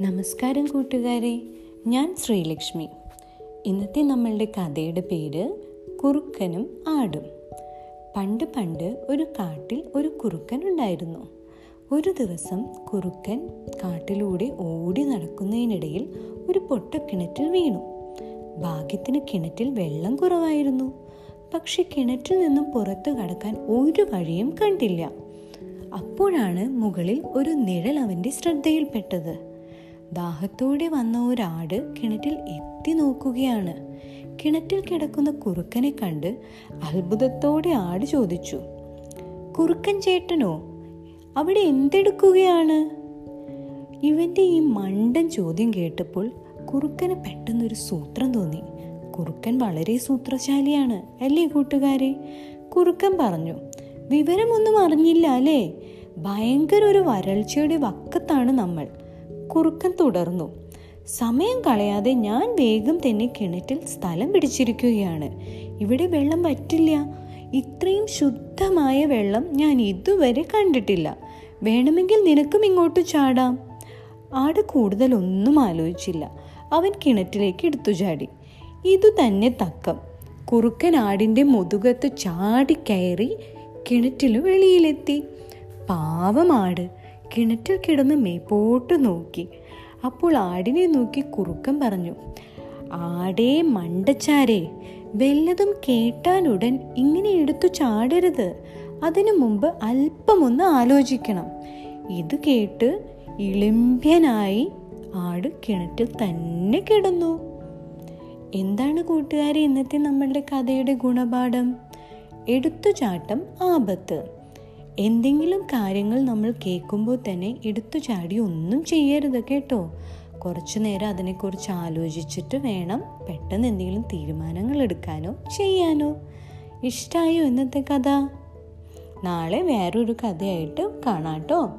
നമസ്കാരം കൂട്ടുകാരെ ഞാൻ ശ്രീലക്ഷ്മി. ഇന്നത്തെ നമ്മളുടെ കഥയുടെ പേര് കുറുക്കനും ആടും. പണ്ട് പണ്ട് ഒരു കാട്ടിൽ ഒരു കുറുക്കൻ ഉണ്ടായിരുന്നു. ഒരു ദിവസം കുറുക്കൻ കാട്ടിലൂടെ ഓടി നടക്കുന്നതിനിടയിൽ ഒരു പൊട്ടക്കിണറ്റിൽ വീണു. ഭാഗ്യത്തിന് കിണറ്റിൽ വെള്ളം കുറവായിരുന്നു. പക്ഷെ കിണറ്റിൽ നിന്നും പുറത്തു കടക്കാൻ ഒരു വഴിയും കണ്ടില്ല. അപ്പോഴാണ് മുകളിൽ ഒരു നിഴൽ അവന്റെ ശ്രദ്ധയിൽപ്പെട്ടത്. ദാഹത്തോടെ വന്ന ഒരാട് കിണറ്റിൽ എത്തി നോക്കുകയാണ്. കിണറ്റിൽ കിടക്കുന്ന കുറുക്കനെ കണ്ട് അത്ഭുതത്തോടെ ആട് ചോദിച്ചു കുറുക്കൻ ചേട്ടനോ അവിടെ എന്തെടുക്കുകയാണ്? ഇവന്റെ ഈ മണ്ടൻ ചോദ്യം കേട്ടപ്പോൾ കുറുക്കന് പെട്ടെന്നൊരു സൂത്രം തോന്നി. കുറുക്കൻ വളരെ സൂത്രശാലിയാണ് അല്ലേ കൂട്ടുകാരെ? കുറുക്കൻ പറഞ്ഞു വിവരമൊന്നും അറിഞ്ഞില്ല അല്ലേ? ഭയങ്കര ഒരു വരൾച്ചയുടെ വക്കത്താണ് നമ്മൾ. കുറുക്കൻ തുടർന്നു. സമയം കളയാതെ ഞാൻ വേഗം തന്നെ കിണറ്റിൽ സ്ഥലം പിടിച്ചിരിക്കുകയാണ്. ഇവിടെ വെള്ളം പറ്റില്ല ഇത്രയും ശുദ്ധമായ വെള്ളം ഞാൻ ഇതുവരെ കണ്ടിട്ടില്ല. വേണമെങ്കിൽ നിനക്കും ഇങ്ങോട്ട് ചാടാം. ആട് കൂടുതലൊന്നും ആലോചിച്ചില്ല. അവൻ കിണറ്റിലേക്ക് എടുത്തു ചാടി. ഇതു തന്നെ തക്കം. കുറുക്കൻ ആടിന്റെ മുതുകത്ത് ചാടിക്കയറി കയറി കിണറ്റിൽ വെളിയിലെത്തി. പാവമാട് കിണറ്റിൽ കിടന്ന് മേപ്പോട്ട് നോക്കി. അപ്പോൾ ആടിനെ നോക്കി കുറുക്കൻ പറഞ്ഞു ആടേ മണ്ടച്ചാരേ വല്ലതും കേട്ടാനുടൻ ഇങ്ങനെ എടുത്തു ചാടരുത്. അതിനു മുമ്പ് അല്പമൊന്ന് ആലോചിക്കണം. ഇത് കേട്ട് ഇളിമ്പ്യനായി ആട് കിണറ്റിൽ തന്നെ കിടന്നു. എന്താണ് കൂട്ടുകാരെ ഇന്നത്തെ നമ്മളുടെ കഥയുടെ ഗുണപാഠം? എടുത്തുചാട്ടം ആപത്ത്. എന്തെങ്കിലും കാര്യങ്ങൾ നമ്മൾ കേൾക്കുമ്പോൾ തന്നെ എടുത്തു ചാടി ഒന്നും ചെയ്യരുത് കേട്ടോ. കുറച്ചു നേരം അതിനെക്കുറിച്ച് ആലോചിച്ചിട്ട് വേണം പെട്ടെന്ന് എന്തെങ്കിലും തീരുമാനങ്ങൾ എടുക്കാനോ ചെയ്യാനോ. ഇഷ്ടമായോ ഇന്നത്തെ കഥ? നാളെ വേറൊരു കഥയായിട്ട് കാണാട്ടോ